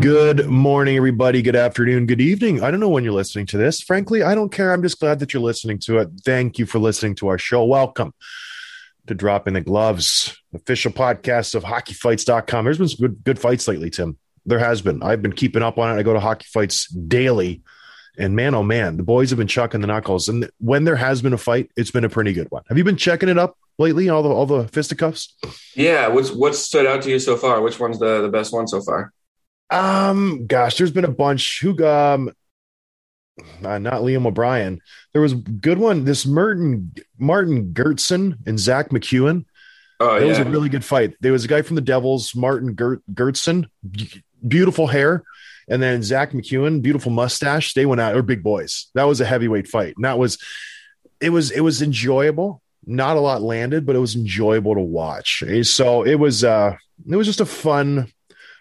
Good morning, everybody. Good afternoon. Good evening. I don't know when you're listening to this. Frankly, I don't care. I'm just glad that you're listening to it. Thank you for listening to our show. Welcome to Dropping the Gloves, official podcast of hockeyfights.com. There's been some good, good fights lately, Tim. There has been. I've been keeping up on it. I go to hockey fights daily. And man, oh man, the boys have been chucking the knuckles. And when there has been a fight, it's been a pretty good one. Have you been checking it up lately? All the all the fisticuffs? Yeah, what's what stood out to you so far? Which one's the, the best one so far? Um, gosh, there's been a bunch. Who um uh, not Liam O'Brien. There was a good one. This Martin Martin Geertsen and Zach MacEwen. Oh It was a really good fight. There was a guy from the Devils, Martin Gert, Geertsen, beautiful hair, and then Zach MacEwen, beautiful mustache. They went out. Or big boys. That was a heavyweight fight, and that was it was it was enjoyable. Not a lot landed, but it was enjoyable to watch. Eh, So it was uh it was just a fun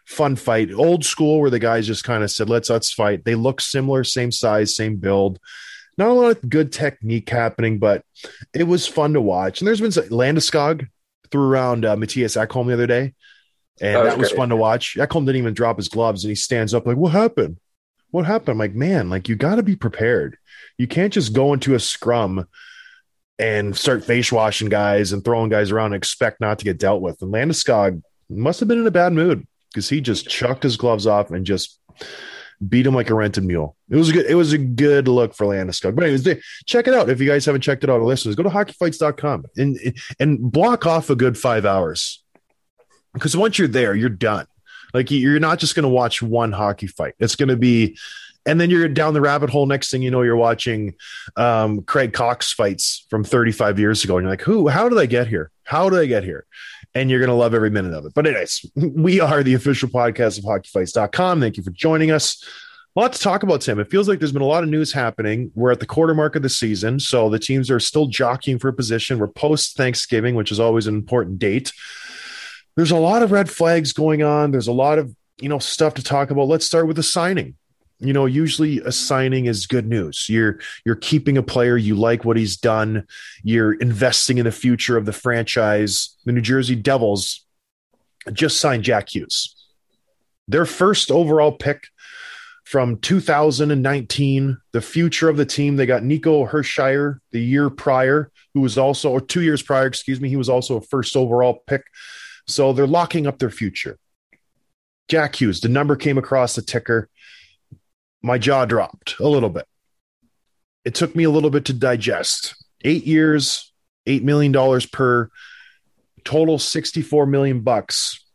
fun fight. Old school where the guys just kind of said, "Let's let's fight." They look similar, same size, same build. Not a lot of good technique happening, but it was fun to watch. And there's been some, Landeskog threw around uh, Mattias Ekholm the other day, and That was that was fun to watch. Ekholm didn't even drop his gloves, and he stands up like, "What happened? What happened?" I'm like, "Man, like you got to be prepared. You can't just go into a scrum." And start face washing guys and throwing guys around and expect not to get dealt with. And Landeskog must have been in a bad mood because he just chucked his gloves off and just beat him like a rented mule. It was a good, it was a good look for Landeskog. But anyways, check it out if you guys haven't checked it out. Listeners, go to hockeyfights.com and and block off a good five hours because once you're there, you're done. Like you're not just going to watch one hockey fight. It's going to be, and then you're down the rabbit hole. Next thing you know, you're watching um, Craig Coxe fights from 35 years ago, and you're like, "Who? How did I get here? How did I get here?" and you're going to love every minute of it. But anyways, we are the official podcast of hockeyfights.com. Thank you for joining us. A lot to talk about, Tim. It feels like there's been a lot of news happening. We're at the quarter mark of the season, so the teams are still jockeying for position. We're post Thanksgiving, which is always an important date. There's a lot of red flags going on. There's a lot of you know stuff to talk about. Let's start with the signing. You know, usually a signing is good news. You're you're keeping a player, you like what he's done, you're investing in the future of the franchise. The New Jersey Devils just signed Jack Hughes. Their first overall pick from 2019, the future of the team. They got Nico Hischier the year prior, who was also, or two years prior, excuse me, he was also a first overall pick. So they're locking up their future. Jack Hughes, the number came across the ticker. My jaw dropped a little bit. It took me a little bit to digest. Eight years, eight million dollars per total 64 million bucks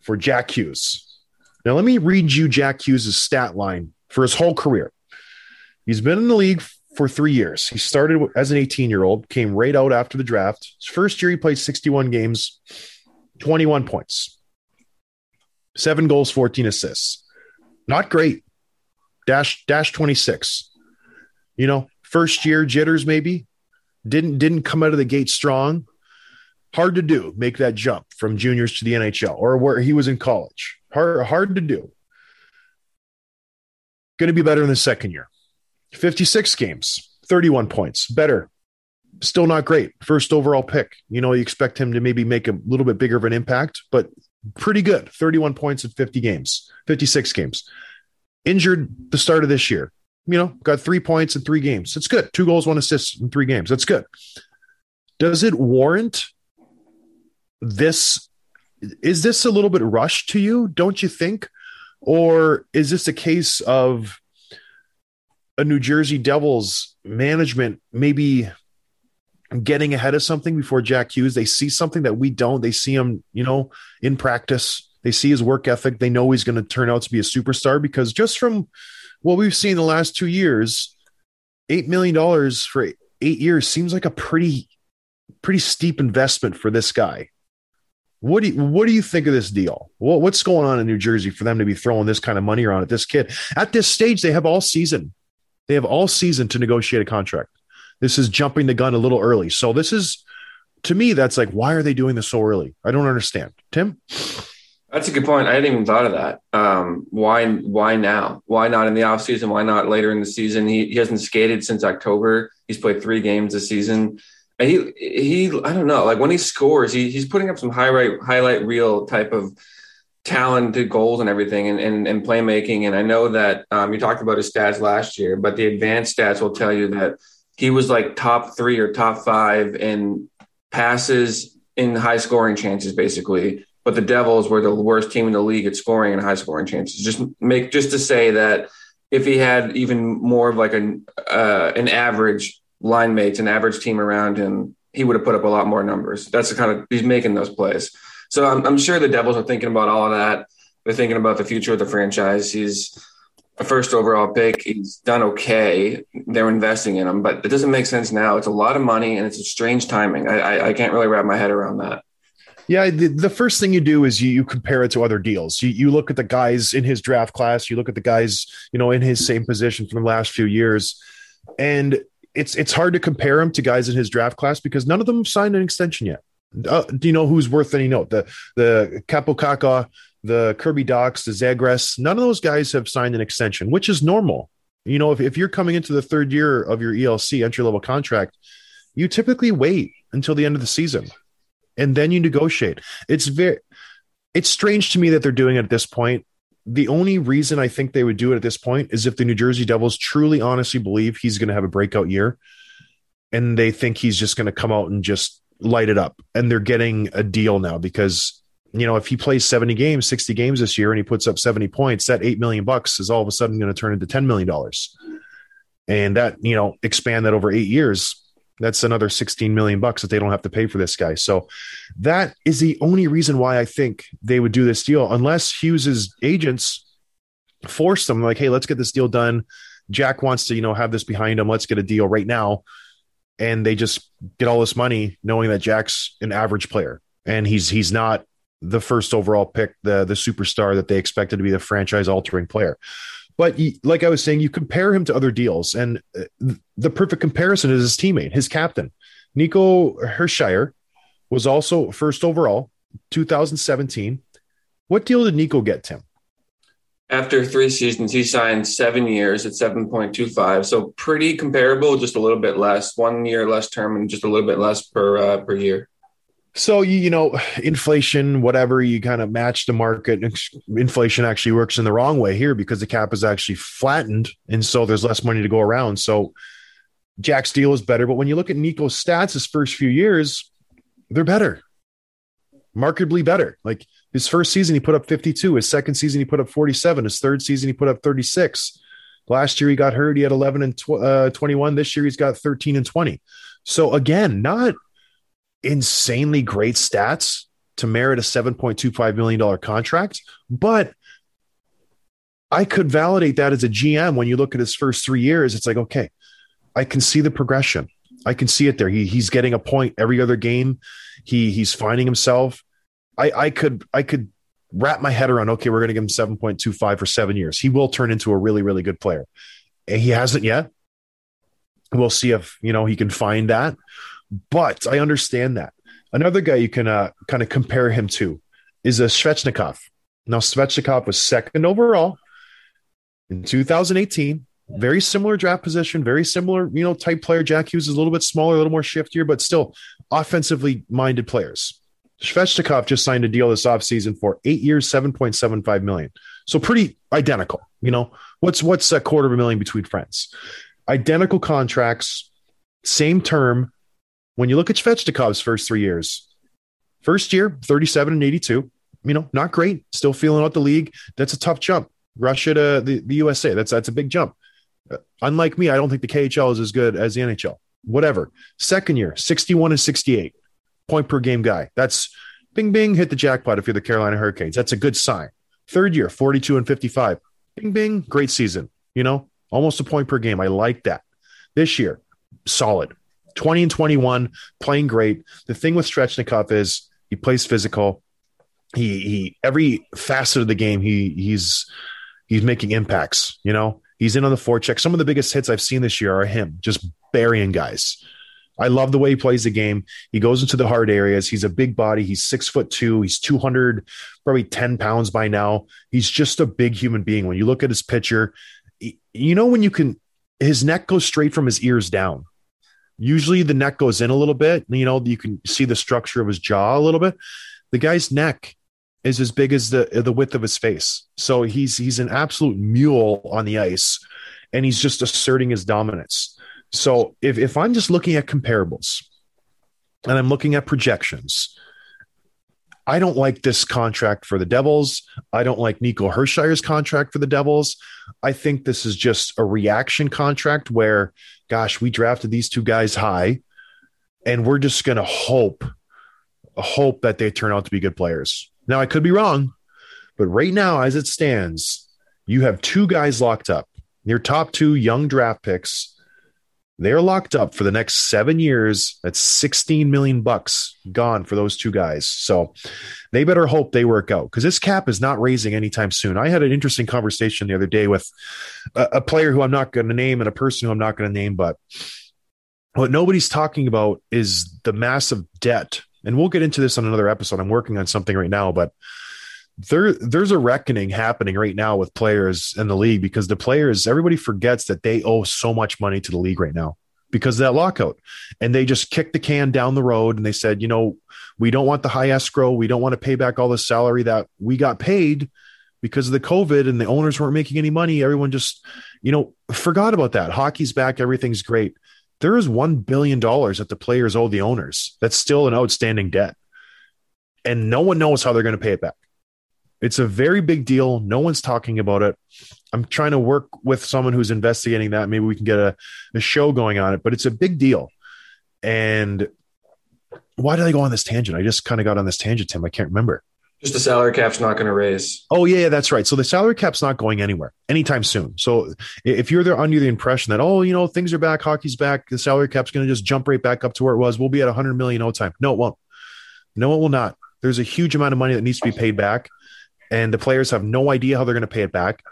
for Jack Hughes. Now, let me read you Jack Hughes' stat line for his whole career. He's been in the league for three years. He started as an 18 year old, came right out after the draft. His first year, he played 61 games, 21 points, seven goals, 14 assists. Not great. Dash, dash 26. You know, first year jitters, maybe didn't didn't come out of the gate strong. Hard to do, make that jump from juniors to the NHL or where he was in college. Hard, hard to do. Going to be better in the second year. 56 games, 31 points, better still not great. First overall pick. You know, you expect him to maybe make a little bit bigger of an impact, but pretty good. 31 points in 50 games, 56 games. Injured the start of this year. You know, got three points in three games. It's good. Two goals, one assist in three games. That's good. Does it warrant this? Is this a little bit rushed to you? Don't you think? Or is this a case of a New Jersey Devils management maybe getting ahead of something before Jack Hughes? They see something that we don't. They see him, you know, in practice. They see his work ethic. They know he's going to turn out to be a superstar because just from what we've seen the last two years, $8 million for eight years seems like a pretty, pretty steep investment for this guy. What do you, what do you think of this deal? What, what's going on in New Jersey for them to be throwing this kind of money around at this kid? At this stage, they have all season. They have all season to negotiate a contract. This is jumping the gun a little early. So this is to me, that's like, why are they doing this so early? I don't understand. Tim? That's a good point. I hadn't even thought of that. Um, why why now? Why not in the off season? Why not later in the season? He, he hasn't skated since October. He's played three games this season. And he he I don't know. Like when he scores, he, he's putting up some highlight highlight reel type of talented goals and everything and, and, and playmaking. And I know that um, you talked about his stats last year, but the advanced stats will tell you that he was like top three or top five in passes in high scoring chances, basically but the Devils were the worst team in the league at scoring and high scoring chances. Just make just to say that if he had even more of like an uh, an average line mates, an average team around him, he would have put up a lot more numbers. That's the kind of he's making those plays. So I'm, I'm sure the Devils are thinking about all of that. They're thinking about the future of the franchise. He's a first overall pick. He's done okay. They're investing in him, but it doesn't make sense now. It's a lot of money and it's a strange timing. I, I, I can't really wrap my head around that. Yeah, the, the, first thing you do is you, you compare it to other deals. You, you look at the guys in his draft class, you look at the guys, you know, in his same position from the last few years. And it's it's hard to compare him to guys in his draft class because none of them signed an extension yet. Uh, do you know who's worth any note? The the Kaapo Kakko, the Kirby Dachs, the Zegras, none of those guys have signed an extension, which is normal. You know, if, if you're coming into the third year of your ELC entry level contract, you typically wait until the end of the season and then you negotiate. It's very it's strange to me that they're doing it at this point. The only reason I think they would do it at this point is if the New Jersey Devils truly honestly believe he's going to have a breakout year and they think he's just going to come out and just light it up and they're getting a deal now because you know if he plays 70 games 60 games this year and he puts up 70 points that 8 million bucks is all of a sudden going to turn into 10 million dollars and that you know expand that over 8 years that's another 16 million bucks that they don't have to pay for this guy. So that is the only reason why I think they would do this deal, unless Hughes's agents force them like, hey, let's get this deal done. Jack wants to, you know, have this behind him. Let's get a deal right now. And they just get all this money knowing that Jack's an average player and he's he's not the first overall pick, the the superstar that they expected to be the franchise altering player. But like I was saying, you compare him to other deals, and uh, the perfect comparison is his teammate, his captain, Nico Hischier, was also first overall, 2017. What deal did Nico get, Tim? After three seasons, he signed seven years at 7.25. So pretty comparable, just a little bit less, one year less term and just a little bit less per uh, per year. So you, you know, inflation, whatever you kind of match the market. Inflation actually works in the wrong way here because the cap is actually flattened, and so there's less money to go around. So Jack's deal is better, but when you look at Nico's stats, his first few years, they're better, markedly better. Like his first season, he put up 52. His second season, he put up 47. His third season, he put up 36. Last year, he got hurt. He had 11 and tw- uh, 21. This year, he's got 13 and 20. So again, not insanely great stats to merit a $7.25 million contract, but I could validate that as a GM when you look at his first three years. It's like, okay, I can see the progression. I can see it there. He, he's getting a point every other game. He he's finding himself. I, I could I could wrap my head around. Okay, we're going to give him seven point two five for seven years. He will turn into a really really good player. And he hasn't yet. We'll see if you know he can find that. But I understand that. Another guy you can uh, kind of compare him to is a Svechnikov. Now, Svechnikov was second overall in 2018, very similar draft position, very similar, you know, type player. Jack Hughes is a little bit smaller, a little more shiftier, but still offensively minded players. Svechnikov just signed a deal this offseason for eight years, 7.75 million. So pretty identical. You know, what's what's a quarter of a million between friends? Identical contracts, same term. When you look at Svechnikov's first three years, first year, 37 and 82, you know, not great. Still feeling out the league. That's a tough jump. Russia to the, the USA. That's that's a big jump. Uh, unlike me, I don't think the KHL is as good as the NHL. Whatever. Second year, 61 and 68 point per game guy. That's bing, bing, hit the jackpot if you're the Carolina Hurricanes. That's a good sign. Third year, 42 and 55. Bing, bing, great season. You know, almost a point per game. I like that. This year, solid. 20 and 21, playing great. The thing with Svechnikov is he plays physical. He he every facet of the game he he's he's making impacts, you know. He's in on the forecheck. Some of the biggest hits I've seen this year are him just burying guys. I love the way he plays the game. He goes into the hard areas. He's a big body. He's six foot two. He's 200, probably 10 pounds by now. He's just a big human being. When you look at his picture, you know, when you can, his neck goes straight from his ears down. Usually the neck goes in a little bit. You know, you can see the structure of his jaw a little bit. The guy's neck is as big as the the width of his face. So he's he's an absolute mule on the ice and he's just asserting his dominance. So if, if I'm just looking at comparables and I'm looking at projections, I don't like this contract for the Devils. I don't like Nico Hischier's contract for the Devils. I think this is just a reaction contract where, gosh, we drafted these two guys high and we're just going to hope, hope that they turn out to be good players. Now, I could be wrong, but right now, as it stands, you have two guys locked up. Your top two young draft picks they're locked up for the next seven years. That's 16 million bucks gone for those two guys. So they better hope they work out because this cap is not raising anytime soon. I had an interesting conversation the other day with a, a player who I'm not going to name and a person who I'm not going to name, but what nobody's talking about is the massive debt. And we'll get into this on another episode. I'm working on something right now, but there there's a reckoning happening right now with players in the league because the players everybody forgets that they owe so much money to the league right now because of that lockout. And they just kicked the can down the road and they said you know we don't want the high escrow. We don't want to pay back all the salary that we got paid because of the covid and the owners weren't making any money. Everyone just you know forgot about that. Hockey's back. Everything's great. There is 1 billion dollars that the players owe the owners that's still an outstanding debt. And no one knows how they're going to pay it back it's a very big deal. No one's talking about it. I'm trying to work with someone who's investigating that. Maybe we can get a, a show going on it, but it's a big deal. And why did I go on this tangent? I just kind of got on this tangent, Tim. I can't remember. Just the salary cap's not going to raise. Oh yeah, that's right. So the salary cap's not going anywhere anytime soon. So if you're there under the impression that oh, you know, things are back, hockey's back, the salary cap's going to just jump right back up to where it was. We'll be at 100 million all time. No, it won't. No, it will not. There's a huge amount of money that needs to be paid back and the players have no idea how they're going to pay it back.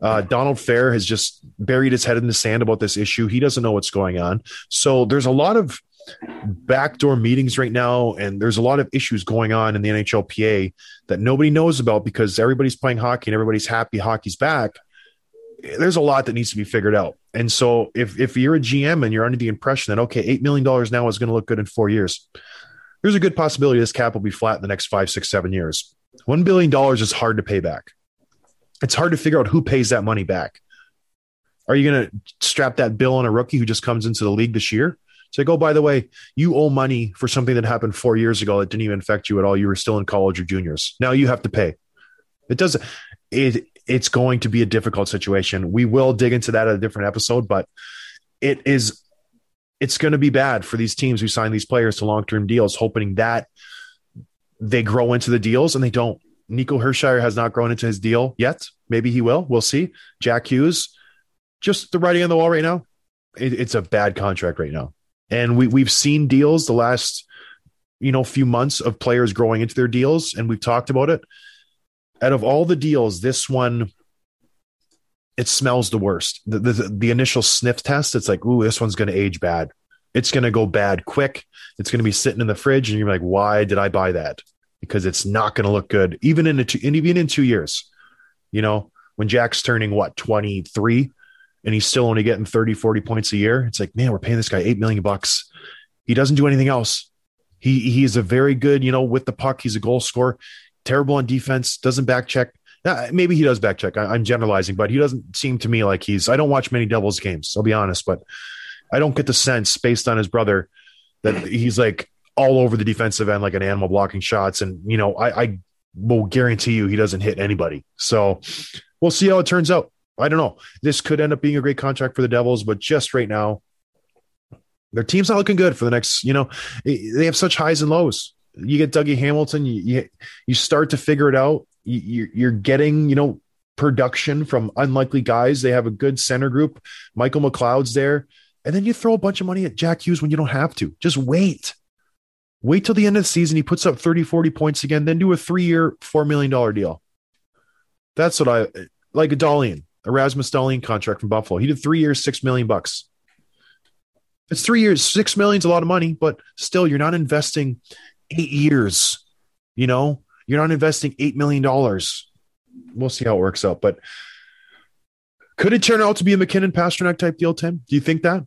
Uh, Donald Fehr has just buried his head in the sand about this issue. He doesn't know what's going on. So there's a lot of backdoor meetings right now, and there's a lot of issues going on in the NHLPA that nobody knows about because everybody's playing hockey and everybody's happy hockey's back. There's a lot that needs to be figured out. And so if if you're a GM and you're under the impression that okay, eight million dollars now is going to look good in four years, there's a good possibility this cap will be flat in the next five, six, seven years. $1 billion is hard to pay back. It's hard to figure out who pays that money back. Are you going to strap that bill on a rookie who just comes into the league this year? It's like, oh, by the way, you owe money for something that happened four years ago that didn't even affect you at all. You were still in college or juniors. Now you have to pay. It doesn't. It it's going to be a difficult situation. We will dig into that at a different episode, but it is it's going to be bad for these teams who sign these players to long term deals, hoping that they grow into the deals and they don't. Nico Hischier has not grown into his deal yet. Maybe he will. We'll see. Jack Hughes, just the writing on the wall right now. It, it's a bad contract right now, and we we've seen deals the last you know few months of players growing into their deals, and we've talked about it. Out of all the deals, this one it smells the worst. The, the, the initial sniff test, it's like, ooh, this one's going to age bad. It's going to go bad quick. It's going to be sitting in the fridge, and you're like, why did I buy that? Because it's not going to look good even in a two, even in two years. You know, when Jack's turning what 23, and he's still only getting 30, 40 points a year. It's like, man, we're paying this guy 8 million bucks. He doesn't do anything else. He he is a very good, you know, with the puck. He's a goal scorer. Terrible on defense. Doesn't back check. Maybe he does back check. I, I'm generalizing, but he doesn't seem to me like he's. I don't watch many Devils games. I'll be honest, but I don't get the sense based on his brother that he's like all over the defensive end like an animal blocking shots. And you know, I, I will guarantee you he doesn't hit anybody. So we'll see how it turns out. I don't know. This could end up being a great contract for the Devils, but just right now, their team's not looking good for the next. You know, they have such highs and lows. You get Dougie Hamilton, you you, start to figure it out. You, you're, you're getting, you know, production from unlikely guys. They have a good center group. Michael McLeod's there, and then you throw a bunch of money at Jack Hughes when you don't have to. Just wait. Wait till the end of the season. He puts up 30, 40 points again, then do a three year, $4 million deal. That's what I like. A Dahlin, Erasmus Dahlin contract from Buffalo. He did three years, six million bucks. It's three years, six million's a lot of money, but still, you're not investing eight years. You know, you're not investing eight million dollars. We'll see how it works out, but could it turn out to be a MacKinnon Pastrnak type deal, Tim? Do you think that?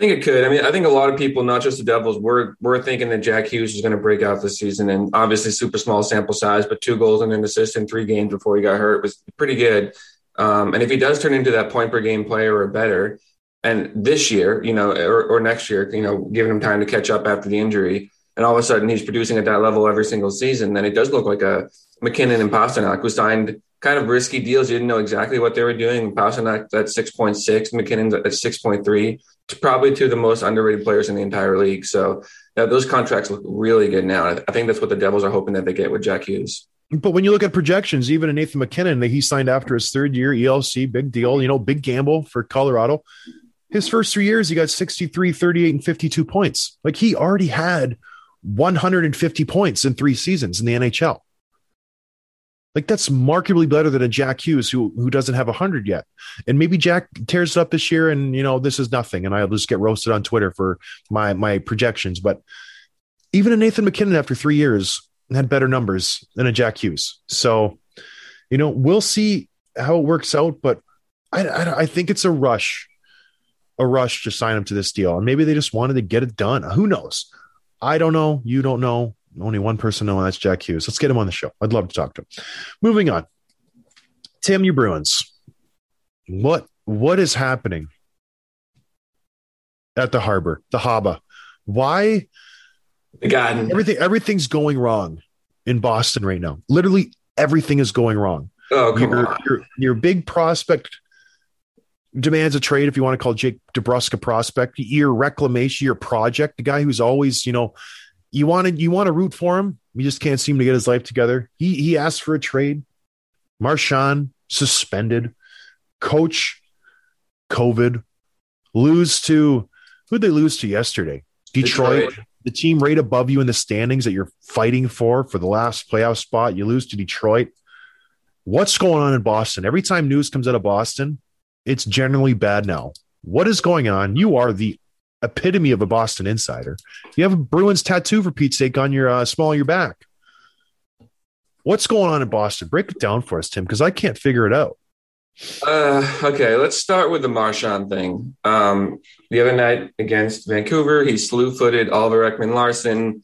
I think it could. I mean, I think a lot of people, not just the Devils, were were thinking that Jack Hughes was going to break out this season, and obviously super small sample size, but two goals and an assist in three games before he got hurt was pretty good. Um, and if he does turn into that point per game player or better, and this year, you know, or, or next year, you know, giving him time to catch up after the injury, and all of a sudden he's producing at that level every single season, then it does look like a MacKinnon and Pastrnak who signed kind of risky deals. You didn't know exactly what they were doing. Pastrnak at 6.6, MacKinnon at 6.3, probably two of the most underrated players in the entire league. So yeah, those contracts look really good now. I think that's what the Devils are hoping that they get with Jack Hughes. But when you look at projections, even in Nathan MacKinnon, that he signed after his third year, ELC, big deal, you know, big gamble for Colorado. His first three years, he got 63, 38, and 52 points. Like he already had 150 points in three seasons in the NHL. Like that's markedly better than a Jack Hughes who who doesn't have 100 yet. And maybe Jack tears it up this year and you know this is nothing and I'll just get roasted on Twitter for my my projections, but even a Nathan MacKinnon after 3 years had better numbers than a Jack Hughes. So, you know, we'll see how it works out, but I, I, I think it's a rush, a rush to sign him to this deal. And maybe they just wanted to get it done. Who knows? I don't know. You don't know. Only one person knows. That's Jack Hughes. Let's get him on the show. I'd love to talk to him. Moving on. Tim, you Bruins. What what is happening at the harbor, the Haba? Why The Garden. everything everything's going wrong in Boston right now. Literally everything is going wrong. Oh, come your, on. your your big prospect demands a trade if you want to call Jake DeBrusk prospect. Your reclamation, your project, the guy who's always, you know, you wanted you want to root for him. You just can't seem to get his life together. He he asked for a trade. Marchand suspended. Coach COVID lose to who'd they lose to yesterday? Detroit, Detroit. the team right above you in the standings that you're fighting for for the last playoff spot. You lose to Detroit. What's going on in Boston? Every time news comes out of Boston, it's generally bad now. What is going on? You are the epitome of a Boston insider. You have a Bruins tattoo for Pete's sake on your uh, small your back. What's going on in Boston? Break it down for us, Tim, because I can't figure it out. Uh, okay, let's start with the Marchand thing. Um, the other night against Vancouver, he slew footed Oliver Ekman Larsson.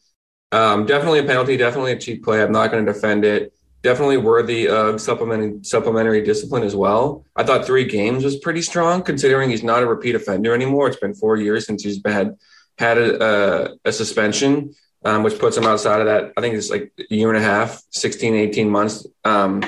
Um, definitely a penalty, definitely a cheap play. I'm not going to defend it. Definitely worthy of supplementary, supplementary discipline as well. I thought three games was pretty strong considering he's not a repeat offender anymore. It's been four years since he's had had a, a, a suspension, um, which puts him outside of that. I think it's like a year and a half, 16, 18 months. Um,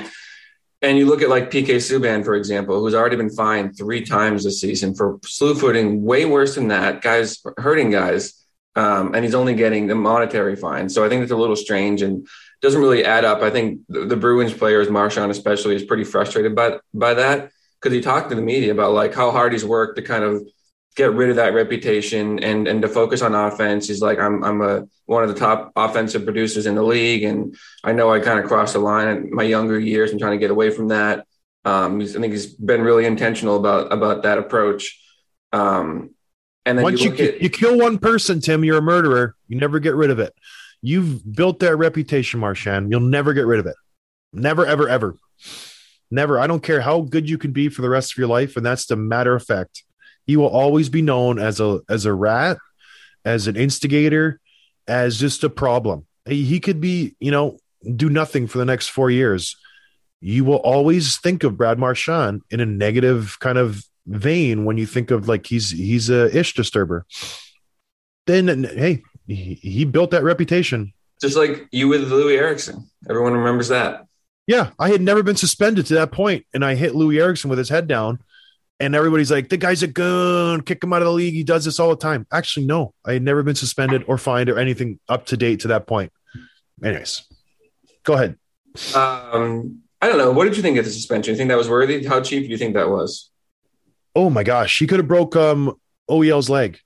and you look at like PK Subban, for example, who's already been fined three times this season for slew footing, way worse than that. Guys hurting guys, um, and he's only getting the monetary fine. So I think it's a little strange and doesn't really add up. I think the, the Bruins players, Marchand especially, is pretty frustrated by by that because he talked to the media about like how hard he's worked to kind of get rid of that reputation and and to focus on offense. He's like, I'm I'm a one of the top offensive producers in the league, and I know I kind of crossed the line in my younger years. I'm trying to get away from that. Um, I think he's been really intentional about about that approach. Um, and then Once you you, at, you kill one person, Tim, you're a murderer. You never get rid of it. You've built that reputation, Marchand. You'll never get rid of it. Never, ever, ever. Never. I don't care how good you can be for the rest of your life, and that's the matter of fact. He will always be known as a as a rat, as an instigator, as just a problem. He, could be, you know, do nothing for the next four years. You will always think of Brad Marchand in a negative kind of vein when you think of like he's he's a ish disturber. Then hey, he, he built that reputation. Just like you with Loui Eriksson. Everyone remembers that. Yeah, I had never been suspended to that point, and I hit Loui Eriksson with his head down, and everybody's like, "The guy's a goon, kick him out of the league. He does this all the time." Actually, no, I had never been suspended or fined or anything up to date to that point. Anyways, go ahead. Um, I don't know. What did you think of the suspension? You think that was worthy? How cheap do you think that was? Oh my gosh, he could have broke um OEL's leg.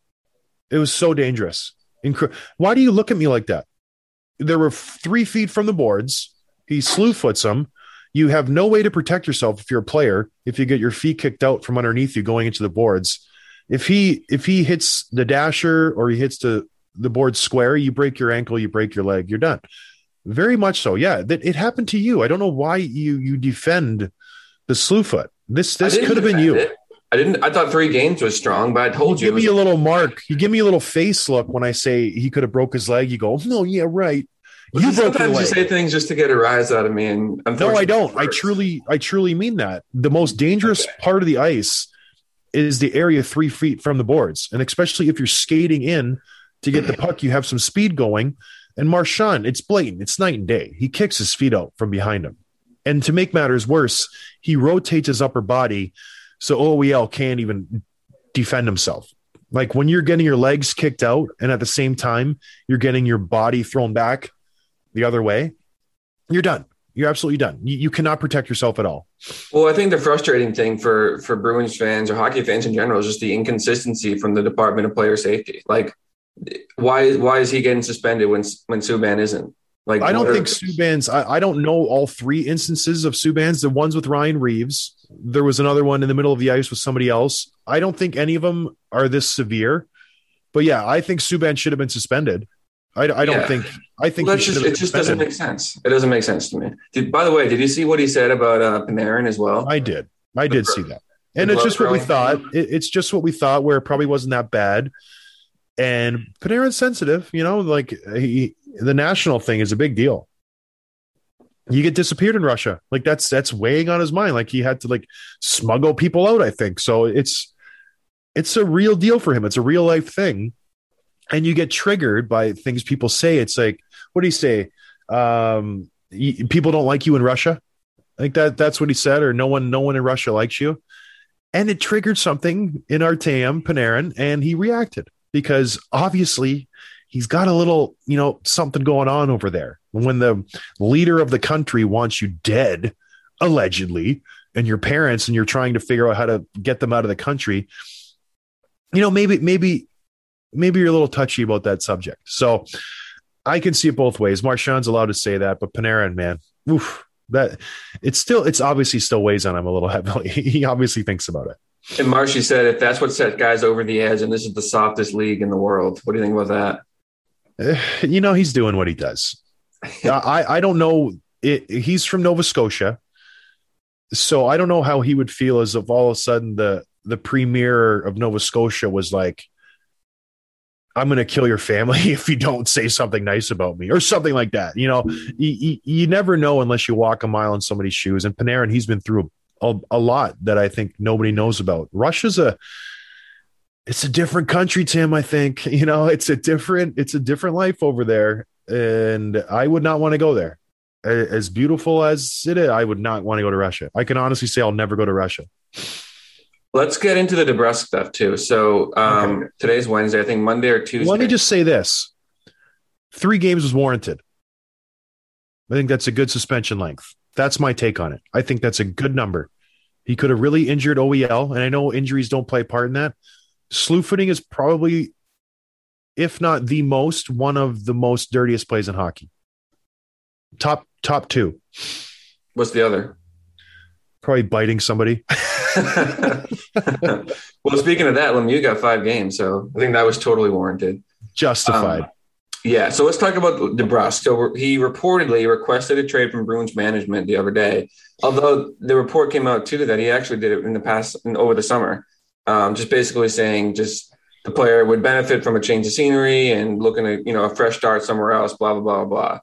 It was so dangerous. Incre- Why do you look at me like that? There were three feet from the boards. He slew foots them. You have no way to protect yourself if you're a player. If you get your feet kicked out from underneath you going into the boards, if he if he hits the dasher or he hits the the board square, you break your ankle, you break your leg, you're done. Very much so. Yeah, that it happened to you. I don't know why you you defend the slew foot. This this could have been you. it. I didn't. I thought three games was strong, but I told you. give was- me a little mark. You give me a little face look when I say he could have broke his leg. You go, no, yeah, right. You Sometimes you say things just to get a rise out of me, and I'm no, I don't. I truly, I truly mean that. The most dangerous Okay. part of the ice is the area three feet from the boards, and especially if you're skating in to get the puck, you have some speed going. And Marchand, it's blatant. It's night and day. He kicks his feet out from behind him, and to make matters worse, he rotates his upper body so oh, OEL can't even defend himself. Like when you're getting your legs kicked out, and at the same time you're getting your body thrown back the other way, you're done. You're absolutely done. You, you cannot protect yourself at all. Well, I think the frustrating thing for for Bruins fans or hockey fans in general is just the inconsistency from the Department of Player Safety. Like, why why is he getting suspended when when Subban isn't? Like, I don't think Subban's. I, I don't know all three instances of Subban's. The ones with Ryan Reaves. There was another one in the middle of the ice with somebody else. I don't think any of them are this severe. But yeah, I think Subban should have been suspended. I, I don't Yeah. think. I think Well, he that's should just, it just doesn't make sense. It doesn't make sense to me. Did, by the way, did you see what he said about uh, Panarin as well? I did. I did see that. And it's just what we thought. It, it's just what we thought, where it probably wasn't that bad. And Panarin's sensitive, you know, like he, the national thing is a big deal. You get disappeared in Russia, like that's that's weighing on his mind. Like he had to like smuggle people out. I think so. It's it's a real deal for him. It's a real life thing, and you get triggered by things people say. It's like, what do you say? Um, y- people don't like you in Russia. Think that that's what he said, or no one, no one in Russia likes you. And it triggered something in Artem Panarin, and he reacted because obviously he's got a little, you know, something going on over there. When the leader of the country wants you dead, allegedly, and your parents, and you're trying to figure out how to get them out of the country, you know, maybe, maybe, maybe you're a little touchy about that subject. So I can see it both ways. Marchand's allowed to say that, but Panarin, man, oof, that it's still it's obviously still weighs on him a little heavily. he obviously thinks about it. And Marshy said, if that's what set guys over the edge, and this is the softest league in the world, what do you think about that? You know, he's doing what he does. I I don't know. It, he's from Nova Scotia, so I don't know how he would feel as if all of a sudden the the premier of Nova Scotia was like, "I'm going to kill your family if you don't say something nice about me" or something like that. You know, you, you, you never know unless you walk a mile in somebody's shoes. And Panarin, he's been through a, a lot that I think nobody knows about. Russia's a it's a different country, Tim. I think you know it's a different it's a different life over there, and I would not want to go there. As beautiful as it is, I would not want to go to Russia. I can honestly say I'll never go to Russia. Let's get into the DeBrusk stuff too. So um, today's Wednesday. I think Monday or Tuesday. Let me just say this: three games was warranted. I think that's a good suspension length. That's my take on it. I think that's a good number. He could have really injured OEL, and I know injuries don't play a part in that. Slew footing is probably, if not the most, one of the most dirtiest plays in hockey. Top top two, What's the other? probably biting somebody. well, speaking of that, Lemieux got five games, so I think that was totally warranted. Justified. Um, Yeah, so let's talk about DeBrusk. So he reportedly requested a trade from Bruins management the other day. Although the report came out too that he actually did it in the past over the summer, um, just basically saying just the player would benefit from a change of scenery and looking at you know a fresh start somewhere else. Blah blah blah blah.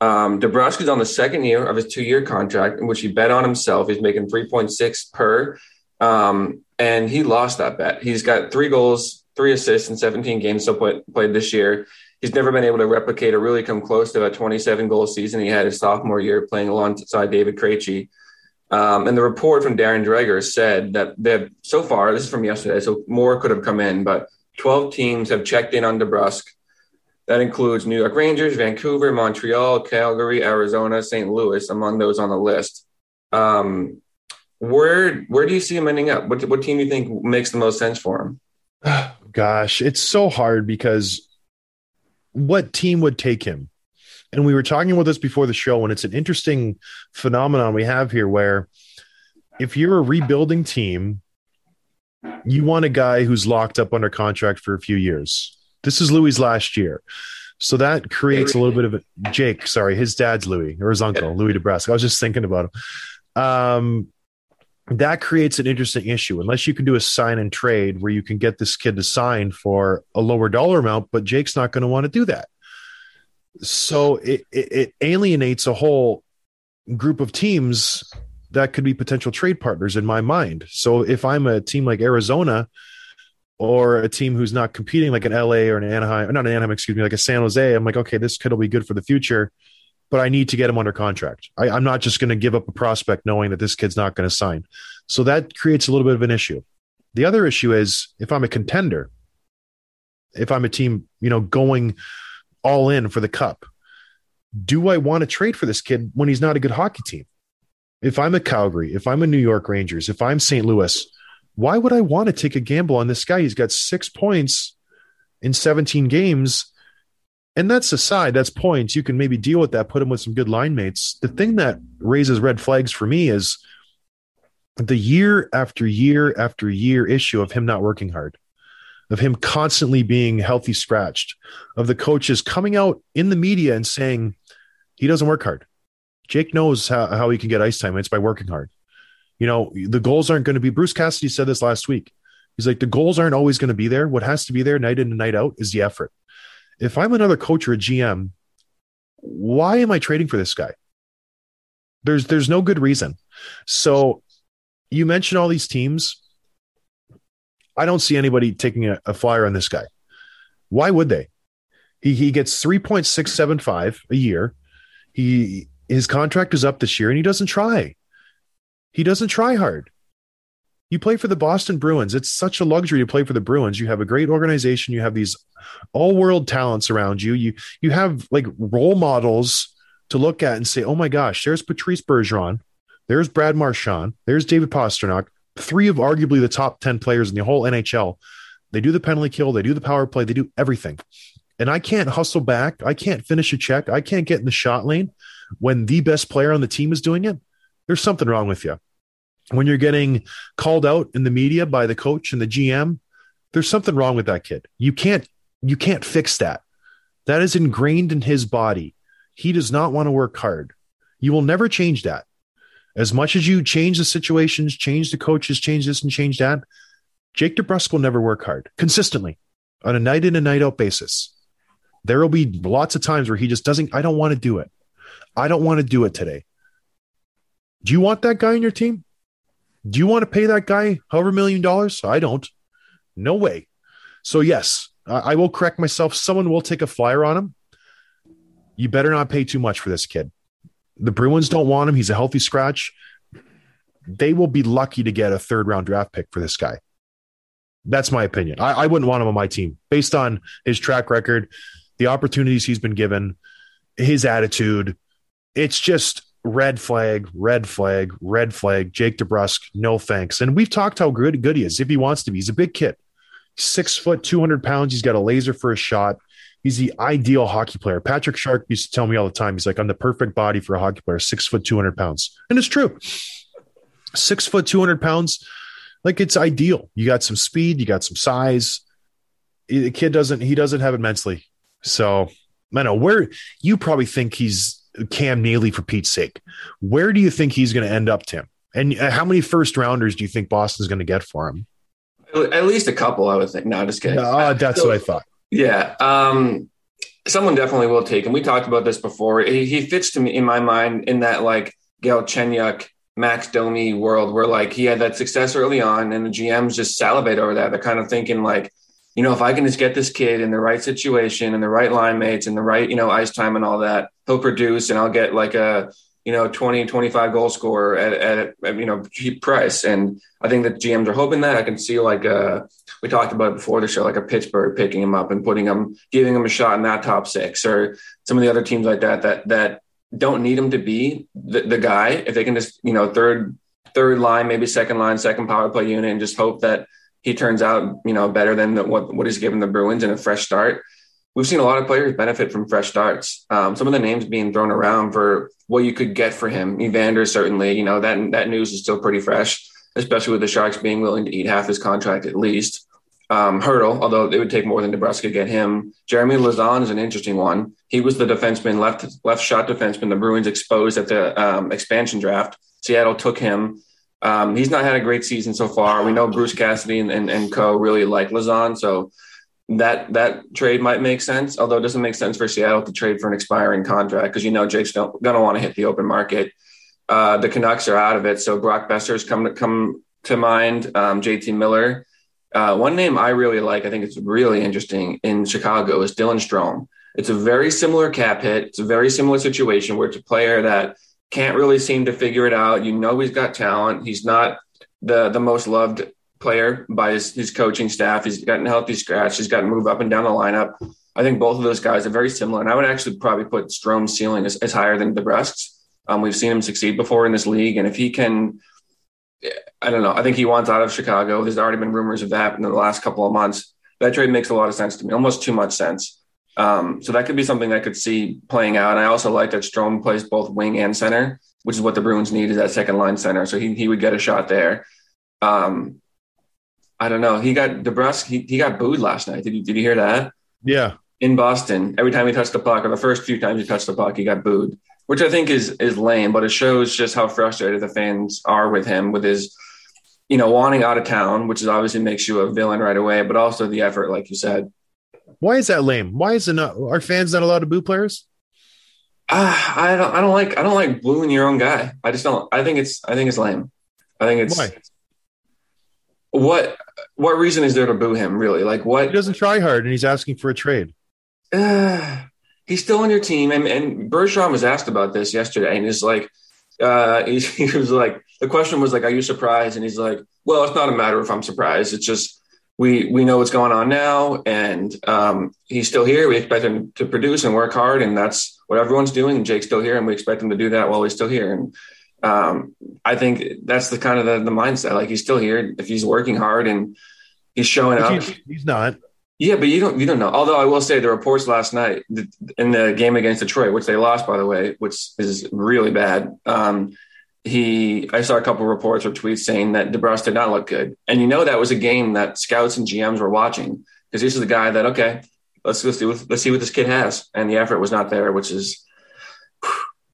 Um, is on the second year of his two-year contract, in which he bet on himself. He's making three point six per, um, and he lost that bet. He's got three goals, three assists in seventeen games so play, played this year he's never been able to replicate or really come close to a 27 goal season he had his sophomore year playing alongside David Krejci. Um, and the report from Darren Dreger said that so far, this is from yesterday, so more could have come in, but 12 teams have checked in on DeBrusk. That includes New York Rangers, Vancouver, Montreal, Calgary, Arizona, St. Louis, among those on the list. Um, where where do you see him ending up? What what team do you think makes the most sense for him? Gosh, it's so hard because what team would take him? And we were talking about this before the show, and it's an interesting phenomenon we have here where if you're a rebuilding team, you want a guy who's locked up under contract for a few years. This is Louis' last year. So that creates a little bit of a Jake, sorry, his dad's Louis or his uncle, Louis DeBrusk. I was just thinking about him. Um, that creates an interesting issue unless you can do a sign and trade where you can get this kid to sign for a lower dollar amount, but Jake's not going to want to do that. So it, it, it alienates a whole group of teams that could be potential trade partners in my mind. So if I'm a team like Arizona or a team who's not competing like an LA or an Anaheim, not an Anaheim, excuse me, like a San Jose, I'm like, okay, this kid will be good for the future but I need to get him under contract. I, am not just going to give up a prospect knowing that this kid's not going to sign. So that creates a little bit of an issue. The other issue is if I'm a contender, if I'm a team, you know, going all in for the cup, do I want to trade for this kid when he's not a good hockey team? If I'm a Calgary, if I'm a New York Rangers, if I'm St. Louis, why would I want to take a gamble on this guy? He's got six points in 17 games and that's aside, that's points. You can maybe deal with that, put him with some good line mates. The thing that raises red flags for me is the year after year after year issue of him not working hard, of him constantly being healthy scratched, of the coaches coming out in the media and saying he doesn't work hard. Jake knows how, how he can get ice time. It's by working hard. You know, the goals aren't going to be, Bruce Cassidy said this last week. He's like, the goals aren't always going to be there. What has to be there night in and night out is the effort if I'm another coach or a GM, why am I trading for this guy? There's there's no good reason. So you mentioned all these teams. I don't see anybody taking a, a flyer on this guy. Why would they? He he gets 3.675 a year. He his contract is up this year and he doesn't try. He doesn't try hard. You play for the Boston Bruins. It's such a luxury to play for the Bruins. You have a great organization. You have these all-world talents around you. You you have like role models to look at and say, "Oh my gosh, there's Patrice Bergeron, there's Brad Marchand, there's David Pastrnak, three of arguably the top 10 players in the whole NHL. They do the penalty kill, they do the power play, they do everything. And I can't hustle back. I can't finish a check. I can't get in the shot lane when the best player on the team is doing it. There's something wrong with you when you're getting called out in the media by the coach and the GM, there's something wrong with that kid. You can't you can't fix that. That is ingrained in his body. He does not want to work hard. You will never change that. As much as you change the situations, change the coaches, change this and change that, Jake DeBrusk will never work hard consistently on a night in and night out basis. There will be lots of times where he just doesn't, I don't want to do it. I don't want to do it today. Do you want that guy in your team? Do you want to pay that guy however million dollars? I don't. No way. So, yes, I, I will correct myself. Someone will take a flyer on him. You better not pay too much for this kid. The Bruins don't want him. He's a healthy scratch. They will be lucky to get a third round draft pick for this guy. That's my opinion. I, I wouldn't want him on my team based on his track record, the opportunities he's been given, his attitude. It's just red flag, red flag, red flag. Jake DeBrusk, no thanks. And we've talked how good good he is if he wants to be. He's a big kid, six foot, two hundred pounds. He's got a laser for a shot. He's the ideal hockey player. Patrick Sharp used to tell me all the time. He's like, I'm the perfect body for a hockey player, six foot, two hundred pounds, and it's true. Six foot, two hundred pounds, like it's ideal. You got some speed, you got some size. The kid doesn't. He doesn't have it mentally. So I know where you probably think he's Cam Neely for Pete's sake. Where do you think he's going to end up, Tim? And uh, how many first rounders do you think Boston's going to get for him? At least a couple, I would think. No, just kidding. Uh, that's So- what I thought. Yeah. Um, someone definitely will take him. We talked about this before. He, he fits to me in my mind in that like Galchenyuk, Max Domi world where like he had that success early on and the GMs just salivate over that. They're kind of thinking like, you know, if I can just get this kid in the right situation and the right line mates and the right, you know, ice time and all that, he'll produce and I'll get like a, you know, 20, 25 goal scorer at, at, at you know, cheap price. And I think that GMs are hoping that I can see like uh we talked about it before the show, like a Pittsburgh picking him up and putting him, giving him a shot in that top six, or some of the other teams like that that that don't need him to be the, the guy. If they can just, you know, third third line, maybe second line, second power play unit, and just hope that he turns out, you know, better than the, what what he's given the Bruins in a fresh start. We've seen a lot of players benefit from fresh starts. Um, some of the names being thrown around for what you could get for him. Evander certainly, you know, that that news is still pretty fresh, especially with the Sharks being willing to eat half his contract at least um, Hertl, although it would take more than Nebraska to get him. Jeremy Lauzon is an interesting one. He was the defenseman, left left shot defenseman. The Bruins exposed at the um, expansion draft. Seattle took him. Um, he's not had a great season so far. We know Bruce Cassidy and, and, and co really like Lauzon, so that that trade might make sense. Although it doesn't make sense for Seattle to trade for an expiring contract because you know Jake's going to want to hit the open market. Uh, the Canucks are out of it, so Brock Boeser's come to come to mind. Um, JT Miller. Uh, one name I really like, I think it's really interesting in Chicago, is Dylan Strome. It's a very similar cap hit. It's a very similar situation where it's a player that can't really seem to figure it out. You know, he's got talent. He's not the the most loved player by his, his coaching staff. He's gotten healthy scratch. He's gotten moved up and down the lineup. I think both of those guys are very similar. And I would actually probably put Strome's ceiling as, as higher than DeBrusk's. Um, we've seen him succeed before in this league. And if he can, I don't know, I think he wants out of Chicago. There's already been rumors of that in the last couple of months. That trade makes a lot of sense to me, almost too much sense. Um, so that could be something I could see playing out. And I also like that Strome plays both wing and center, which is what the Bruins need is that second line center. So he, he would get a shot there. Um, I don't know. He got DeBrusk. He, he got booed last night. Did you did you hear that Yeah. in Boston? Every time he touched the puck, or the first few times he touched the puck, he got booed, which I think is is lame. But it shows just how frustrated the fans are with him, with his, you know, wanting out of town, which is obviously makes you a villain right away. But also the effort, like you said. Why is that lame? Why is it not? Are fans not allowed to boo players? Ah, I don't. I don't like. I don't like booing your own guy. I just don't. I think it's. I think it's lame. I think it's. Why? What What reason is there to boo him? Really? Like what? He doesn't try hard, and he's asking for a trade. uh, he's still on your team. And, and Bergeron was asked about this yesterday, and he's like, uh, he, he was like, the question was like, "Are you surprised?" And he's like, "Well, it's not a matter if I'm surprised. It's just we we know what's going on now, and um, he's still here. We expect him to produce and work hard, and that's what everyone's doing. And Jake's still here, and we expect him to do that while he's still here. And um, I think that's the kind of the, the mindset. Like he's still here if he's working hard and he's showing up. He's, he's not. Yeah, but you don't you don't know. Although I will say the reports last night in the game against Detroit, which they lost by the way, which is really bad. Um, he I saw a couple reports or tweets saying that DeBrusk did not look good, and you know that was a game that scouts and GMs were watching because this is the guy that okay, let's let's see what, let's see what this kid has, and the effort was not there, which is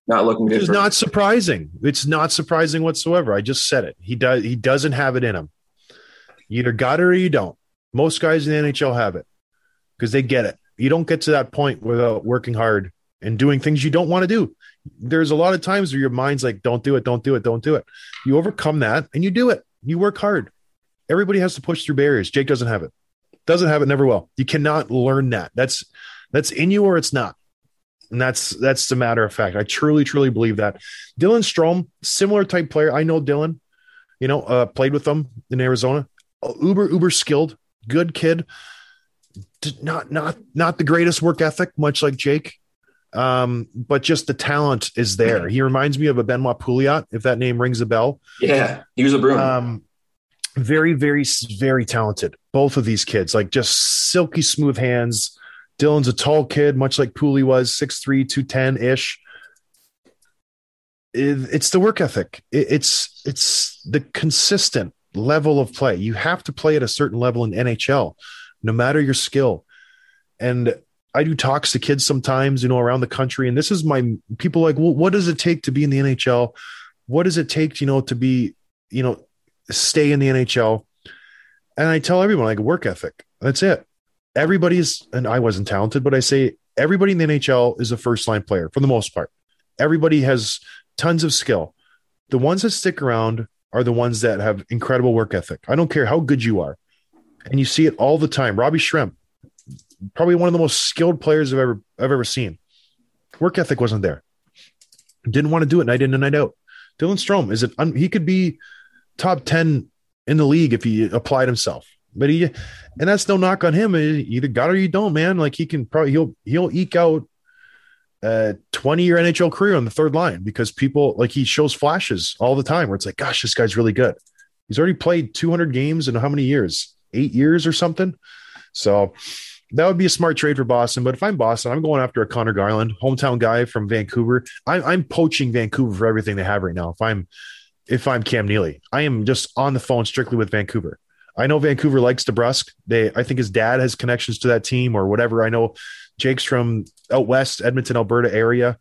not looking good. It's not surprising. It's not surprising whatsoever. I just said it. He does. He doesn't have it in him. You either got it or you don't. Most guys in the NHL have it because they get it. You don't get to that point without working hard and doing things you don't want to do. There's a lot of times where your mind's like, "Don't do it, don't do it, don't do it." You overcome that and you do it. You work hard. Everybody has to push through barriers. Jake doesn't have it. Doesn't have it. Never will. You cannot learn that. That's that's in you or it's not. And that's that's the matter of fact. I truly, truly believe that. Dylan Strome, similar type player. I know Dylan, you know, uh, played with them in Arizona. Uh, Uber, uber skilled, good kid. D- Not not not the greatest work ethic, much like Jake. Um, but just the talent is there. He reminds me of a Benoit Pouliot, if that name rings a bell. yeah, he was a Bruin. Um, very, very, very talented. Both of these kids, like just silky smooth hands. Dylan's a tall kid, much like Pooley was, 6'3, 210 ish. It's the work ethic. It's it's the consistent level of play. You have to play at a certain level in NHL, no matter your skill. And I do talks to kids sometimes, you know, around the country, and this is my people like, well, what does it take to be in the NHL? What does it take, you know, to be, you know, stay in the NHL? And I tell everyone like work ethic. That's it. Everybody's, and I wasn't talented, but I say everybody in the NHL is a first line player for the most part. Everybody has tons of skill. The ones that stick around are the ones that have incredible work ethic. I don't care how good you are. And you see it all the time. Robbie Schremp, probably one of the most skilled players I've ever I've ever seen. Work ethic wasn't there. Didn't want to do it night in and night out. Dylan Strome is it? He could be top ten in the league if he applied himself. But he, and that's no knock on him. You either got or you don't, man. Like he can probably he'll he'll eke out a 20 year NHL career on the third line because people like he shows flashes all the time where it's like, gosh, this guy's really good. He's already played 200 games in how many years? Eight years or something. So that would be a smart trade for Boston. But if I'm Boston, I'm going after a Conor Garland, hometown guy from Vancouver. I'm, I'm poaching Vancouver for everything they have right now. If I'm if I'm Cam Neely, I am just on the phone strictly with Vancouver. I know Vancouver likes DeBrusk. They, I think his dad has connections to that team or whatever. I know Jake's from out west, Edmonton, Alberta area.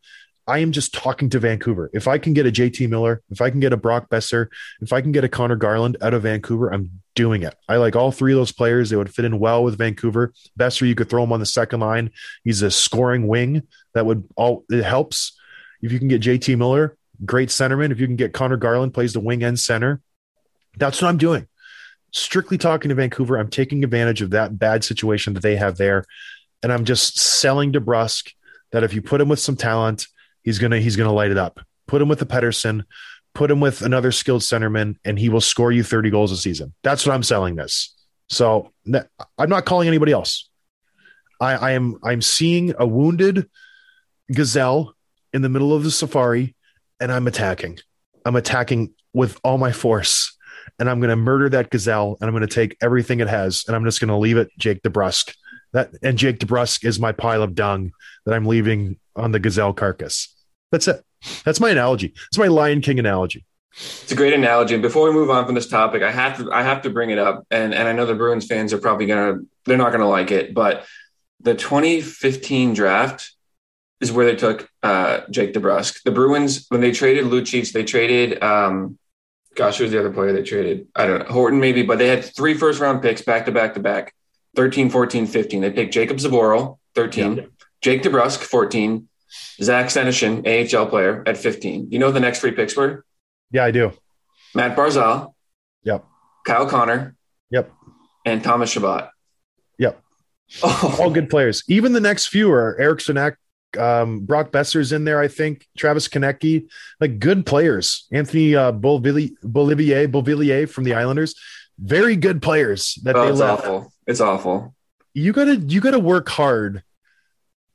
I am just talking to Vancouver. If I can get a JT Miller, if I can get a Brock Boeser, if I can get a Conor Garland out of Vancouver, I'm doing it. I like all three of those players. They would fit in well with Vancouver. Boeser, you could throw him on the second line. He's a scoring wing that would all it helps. If you can get JT Miller, great centerman. If you can get Conor Garland, plays the wing and center. That's what I'm doing. Strictly talking to Vancouver. I'm taking advantage of that bad situation that they have there. And I'm just selling DeBrusk that if you put him with some talent, he's gonna he's gonna light it up. Put him with the Pettersson, put him with another skilled centerman, and he will score you 30 goals a season. That's what I'm selling this. So I'm not calling anybody else. I, I am I'm seeing a wounded gazelle in the middle of the safari, and I'm attacking. I'm attacking with all my force, and I'm going to murder that gazelle, and I'm going to take everything it has, and I'm just going to leave it Jake DeBrusk. That and Jake DeBrusk is my pile of dung that I'm leaving on the gazelle carcass. That's it. That's my analogy. It's my Lion King analogy. It's a great analogy. And before we move on from this topic, I have to I have to bring it up. And and I know the Bruins fans are probably gonna they're not gonna like it, but the 2015 draft is where they took uh, Jake DeBrusk. The Bruins, when they traded Lucic, they traded um, gosh, who's the other player they traded? I don't know, Horton maybe, but they had three first round picks back to back to back, 13, 14, 15. They picked Jakub Zboril, 13, Yeah. Jake DeBrusk, 14, Zach Senyshyn, AHL player at 15. You know who the next three picks were? Yeah, I do. Mat Barzal, Yep. Kyle Connor, Yep. and Thomas Chabot. Yep. Oh, All good players. Even the next few are Eriksson Ek, um, Brock Boeser's in there, I think. Travis Konecny, like good players. Anthony uh, Bolivier, Beauvillier from the Islanders, very good players that oh, they it's left. awful. It's awful. You gotta you gotta work hard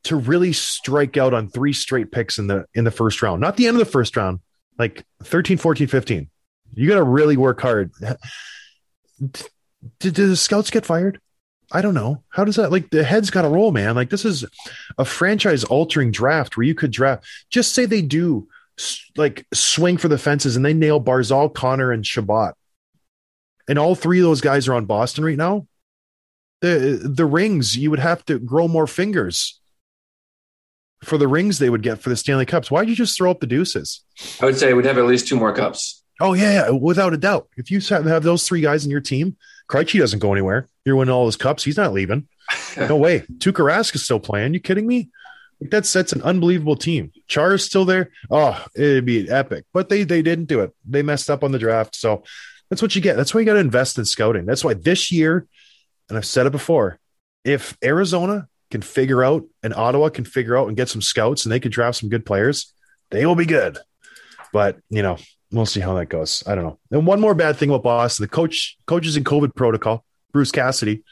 to really strike out on three straight picks in the in the first round. Not the end of the first round, like 13, 14, 15. You gotta really work hard. Did, did the scouts get fired? I don't know. How does that like the head's got to roll, man? Like this is a franchise altering draft where you could draft. Just say they do like swing for the fences and they nail Barzal, Connor, and Chabot, and all three of those guys are on Boston right now. The the rings you would have to grow more fingers for the rings they would get for the Stanley Cups. Why'd you just throw up the deuces? I would say we'd have at least two more cups. Oh yeah, yeah, without a doubt. If you have have those three guys in your team, Krejci doesn't go anywhere. You're winning all those cups. He's not leaving. No way. Tuukka Rask is still playing. You kidding me? Like that's that's an unbelievable team. Char is still there. Oh, it'd be epic. But they they didn't do it. They messed up on the draft. So that's what you get. That's why you got to invest in scouting. That's why this year, and I've said it before, if Arizona can figure out and Ottawa can figure out and get some scouts and they can draft some good players, they will be good. But you know, we'll see how that goes. I don't know. And one more bad thing about Boston: the coach, coaches in COVID protocol. Bruce Cassidy,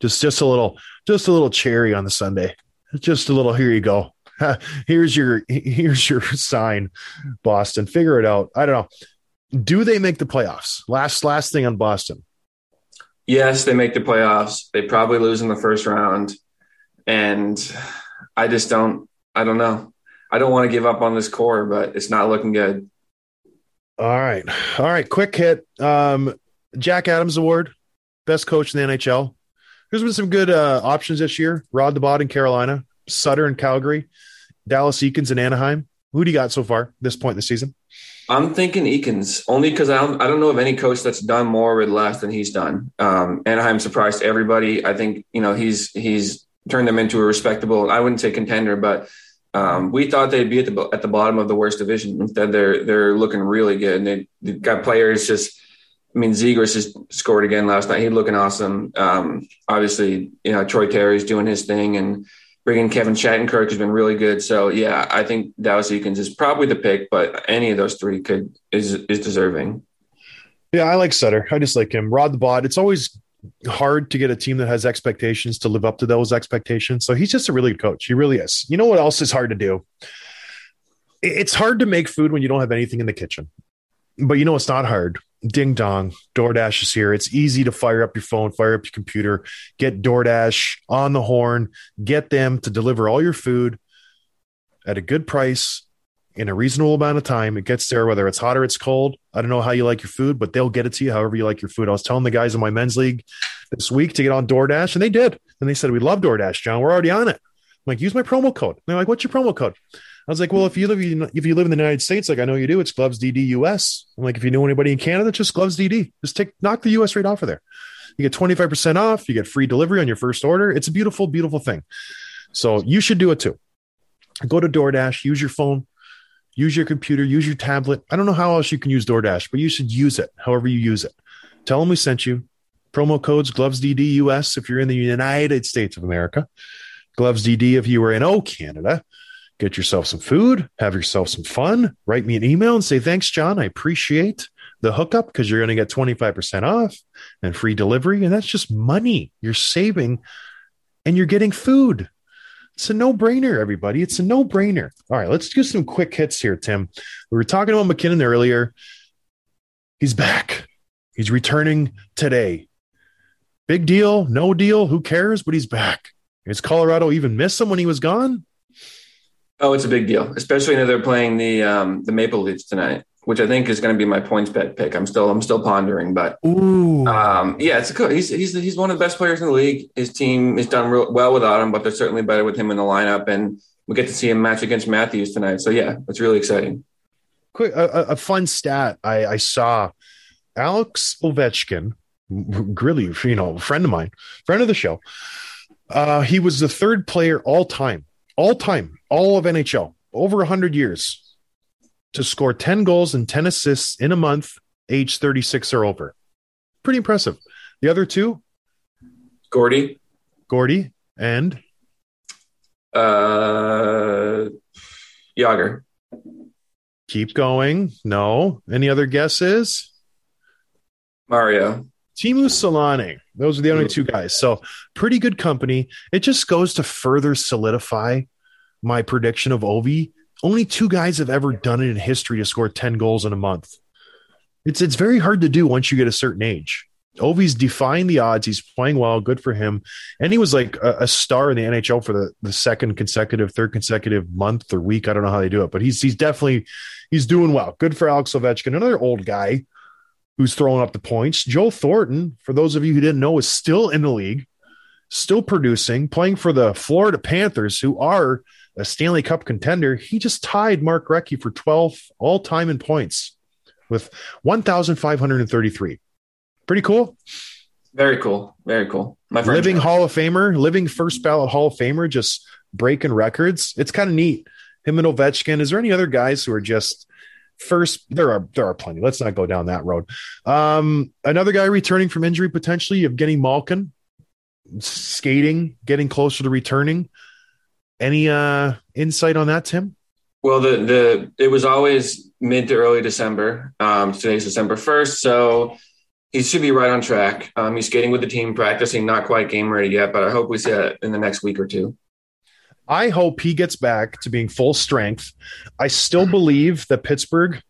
just just a little, just a little cherry on the Sunday. Just a little. Here you go. Here's your here's your sign, Boston. Figure it out. I don't know. Do they make the playoffs? Last last thing on Boston. Yes, they make the playoffs. They probably lose in the first round. And I just don't I don't know. I don't want to give up on this core, but it's not looking good. All right, all right. Quick hit. Um, Jack Adams Award, best coach in the NHL. There's been some good uh, options this year. Rod the Bod in Carolina, Sutter in Calgary, Dallas Eakins in Anaheim. Who do you got so far this point in the season? I'm thinking Eakins only because I don't I don't know of any coach that's done more with less than he's done. Um, Anaheim surprised everybody. I think you know he's he's turned them into a respectable. I wouldn't say contender, but um, we thought they'd be at the at the bottom of the worst division. Instead, they're they're looking really good, and they, they've got players just. I mean, Zegras just scored again last night. He's looking awesome. Um, obviously, you know Troy Terry's doing his thing, and bringing Kevin Shattenkirk has been really good. So yeah, I think Dallas Eakins is probably the pick, but any of those three could is is deserving. Yeah, I like Sutter. I just like him. Rod the Bod. It's always hard to get a team that has expectations to live up to those expectations. So he's just a really good coach. He really is. You know what else is hard to do? It's hard to make food when you don't have anything in the kitchen. But you know it's not hard. Ding dong, DoorDash is here. It's easy to fire up your phone, fire up your computer, get DoorDash on the horn, get them to deliver all your food at a good price in a reasonable amount of time. It gets there, whether it's hot or it's cold. I don't know how you like your food, but they'll get it to you however you like your food. I was telling the guys in my men's league this week to get on DoorDash, and they did. And they said, We love DoorDash, John. We're already on it. I'm like, use my promo code. And they're like, What's your promo code? I was like, Well, if you live if you live in the United States, like I know you do, it's Gloves DD US. I'm like, if you know anybody in Canada, just Gloves DD. Just take knock the US rate off of there. You get 25% off, you get free delivery on your first order. It's a beautiful, beautiful thing. So you should do it too. Go to DoorDash, use your phone, use your computer, use your tablet. I don't know how else you can use DoorDash, but you should use it however you use it. Tell them we sent you. Promo codes Gloves DD US if you're in the United States of America. Gloves DD if you were in O Canada. Get yourself some food, have yourself some fun. Write me an email and say thanks, John. I appreciate the hookup because you're going to get 25% off and free delivery. And that's just money you're saving and you're getting food. It's a no brainer, everybody. It's a no brainer. All right, let's do some quick hits here, Tim. We were talking about MacKinnon earlier. He's back. He's returning today. Big deal, no deal, who cares? But he's back. Is Colorado even miss him when he was gone? Oh, it's a big deal, especially now they're playing the um, the Maple Leafs tonight, which I think is going to be my points bet pick. I'm still I'm still pondering, but um, yeah, it's a cool. He's he's he's one of the best players in the league. His team is done real well without him, but they're certainly better with him in the lineup, and we get to see him match against Matthews tonight. So yeah, it's really exciting. quick a, a- a fun stat I, I saw Alex Ovechkin, really, you know, friend of mine, friend of the show. Uh, he was the third player all time, all time, all of NHL, over 100 years to score 10 goals and 10 assists in a month, age 36 or over. Pretty impressive. The other two, Gordy, Gordy and uh, Jagr, keep going. No. Any other guesses? Mario. Teemu Selanne. Those are the only two guys. So pretty good company. It just goes to further solidify my prediction of Ovi. Only two guys have ever done it in history to score 10 goals in a month. It's it's very hard to do once you get a certain age. Ovi's defying the odds. He's playing well. Good for him. And he was like a, a star in the NHL for the, the second consecutive, third consecutive month or week. I don't know how they do it, but he's he's definitely he's doing well. Good for Alex Ovechkin, another old guy who's throwing up the points. Joe Thornton, for those of you who didn't know, is still in the league, still producing, playing for the Florida Panthers, who are a Stanley Cup contender. He just tied Mark Recchi for 12th all time in points with 1,533. Pretty cool. Very cool. Very cool. My friend. Living Hall of Famer, living first ballot Hall of Famer, just breaking records. It's kind of neat. Him and Ovechkin. Is there any other guys who are just first? There are there are plenty. Let's not go down that road. Um, another guy returning from injury potentially. Evgeny Malkin, skating, getting closer to returning. Any uh insight on that, Tim? Well, the the it was always mid to early December. Um, today's December first, so he should be right on track. Um, he's skating with the team, practicing, not quite game ready yet, but I hope we see that in the next week or two. I hope he gets back to being full strength. I still believe that Pittsburgh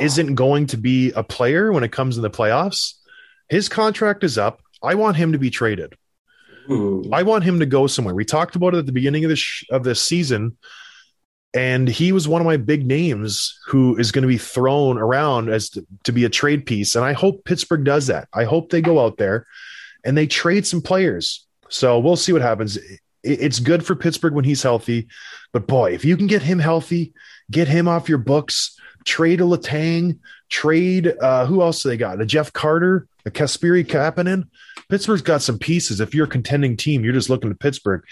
isn't going to be a player when it comes in the playoffs. His contract is up. I want him to be traded. Ooh. I want him to go somewhere. We talked about it at the beginning of this sh- of this season, and he was one of my big names who is going to be thrown around as to, to be a trade piece. And I hope Pittsburgh does that. I hope they go out there and they trade some players. So we'll see what happens. It- It's good for Pittsburgh when he's healthy, but boy, if you can get him healthy, get him off your books, trade a Letang, trade uh, who else they got? A Jeff Carter, a Kasperi Kapanen. Pittsburgh's got some pieces. If you're a contending team, you're just looking to Pittsburgh.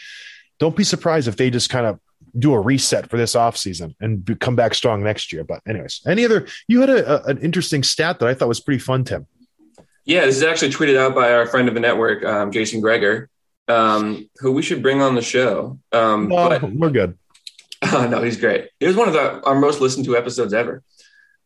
Don't be surprised if they just kind of do a reset for this offseason and come back strong next year. But anyways, any other you had a, a- an interesting stat that I thought was pretty fun, Tim. Yeah, this is actually tweeted out by our friend of the network, um, Jason Greger, um, who we should bring on the show. Um, No, but we're good. Uh, no, he's great. He was one of the, our most listened to episodes ever.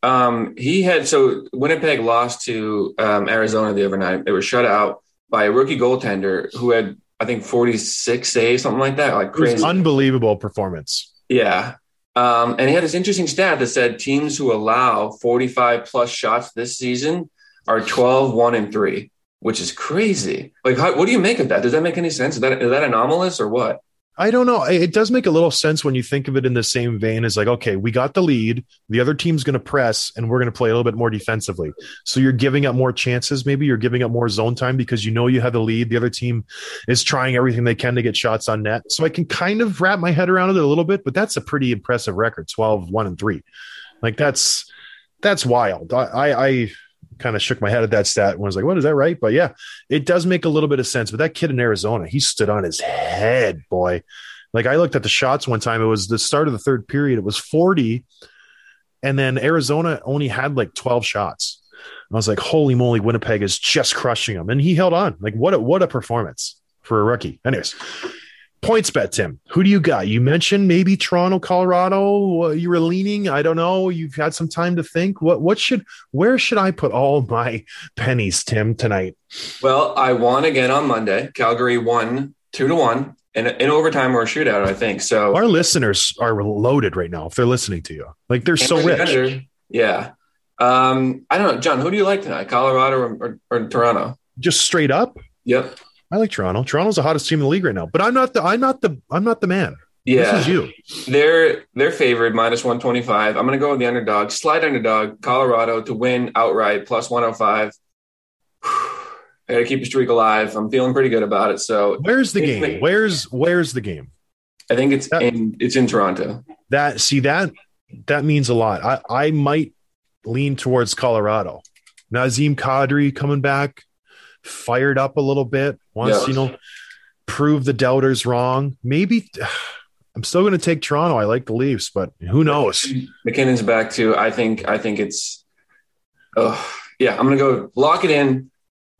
Um, he had so Winnipeg lost to um, Arizona the other night. They were shut out by a rookie goaltender who had I think 46 saves, something like that, like It was crazy. unbelievable performance. Yeah. Um, and he had this interesting stat that said teams who allow 45 plus shots this season are 12, 1, and 3, which is crazy. Like, how, what do you make of that? Does that make any sense? Is that, is that anomalous or what? I don't know. It does make a little sense when you think of it in the same vein as like, okay, we got the lead. The other team's going to press and we're going to play a little bit more defensively. So you're giving up more chances. Maybe you're giving up more zone time because you know you have the lead. The other team is trying everything they can to get shots on net. So I can kind of wrap my head around it a little bit, but that's a pretty impressive record 12, 1 and 3. Like that's, that's wild. I, I, I kind of shook my head at that stat and was like, what is that right? But yeah, it does make a little bit of sense. But that kid in Arizona, he stood on his head, boy. Like I looked at the shots one time. It was the start of the third period. It was 40. And then Arizona only had like 12 shots. I was like, holy moly, Winnipeg is just crushing them. And he held on. Like, what a what a performance for a rookie. Anyways, points bet, Tim. Who do you got? You mentioned maybe Toronto, Colorado. Uh, You were leaning. I don't know. You've had some time to think. What what should where should I put all my pennies, Tim, tonight? Well, I won again on Monday. Calgary won two to one in, in overtime or a shootout, I think. So Our listeners are loaded right now if they're listening to you. Like they're so rich. Contender. Yeah. Um, I don't know, John. Who do you like tonight? Colorado or, or, or Toronto? Just straight up. Yep. I like Toronto. Toronto's the hottest team in the league right now. But I'm not the I'm not the I'm not the man. Yeah. This is you. They're they're favored minus one twenty five. I'm going to go with the underdog, slight underdog, Colorado to win outright plus one hundred five. I got to keep the streak alive. I'm feeling pretty good about it. So Where's the game? Where's where's the game? I think it's That- in it's in Toronto. That see that that means a lot. I I might lean towards Colorado. Nazem Kadri coming back, fired up a little bit. Wants Yeah. you know prove the doubters wrong. Maybe I'm still going to take Toronto. I like the Leafs, but who knows? MacKinnon's back too. I think I think it's. Oh yeah, I'm going to go lock it in.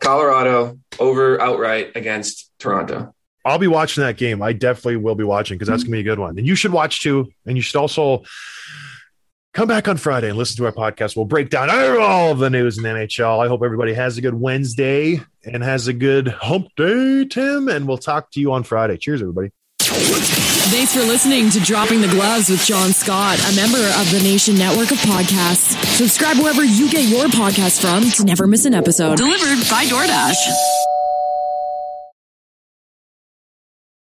Colorado over outright against Toronto. I'll be watching that game. I definitely will be watching because that's going to be a good one. And you should watch too. And you should also come back on Friday and listen to our podcast. We'll break down all of the news in the NHL. I hope everybody has a good Wednesday and has a good hump day, Tim. And we'll talk to you on Friday. Cheers, everybody. Thanks for listening to Dropping the Gloves with John Scott, a member of the Nation Network of Podcasts. Subscribe wherever you get your podcasts from to never miss an episode. Delivered by DoorDash.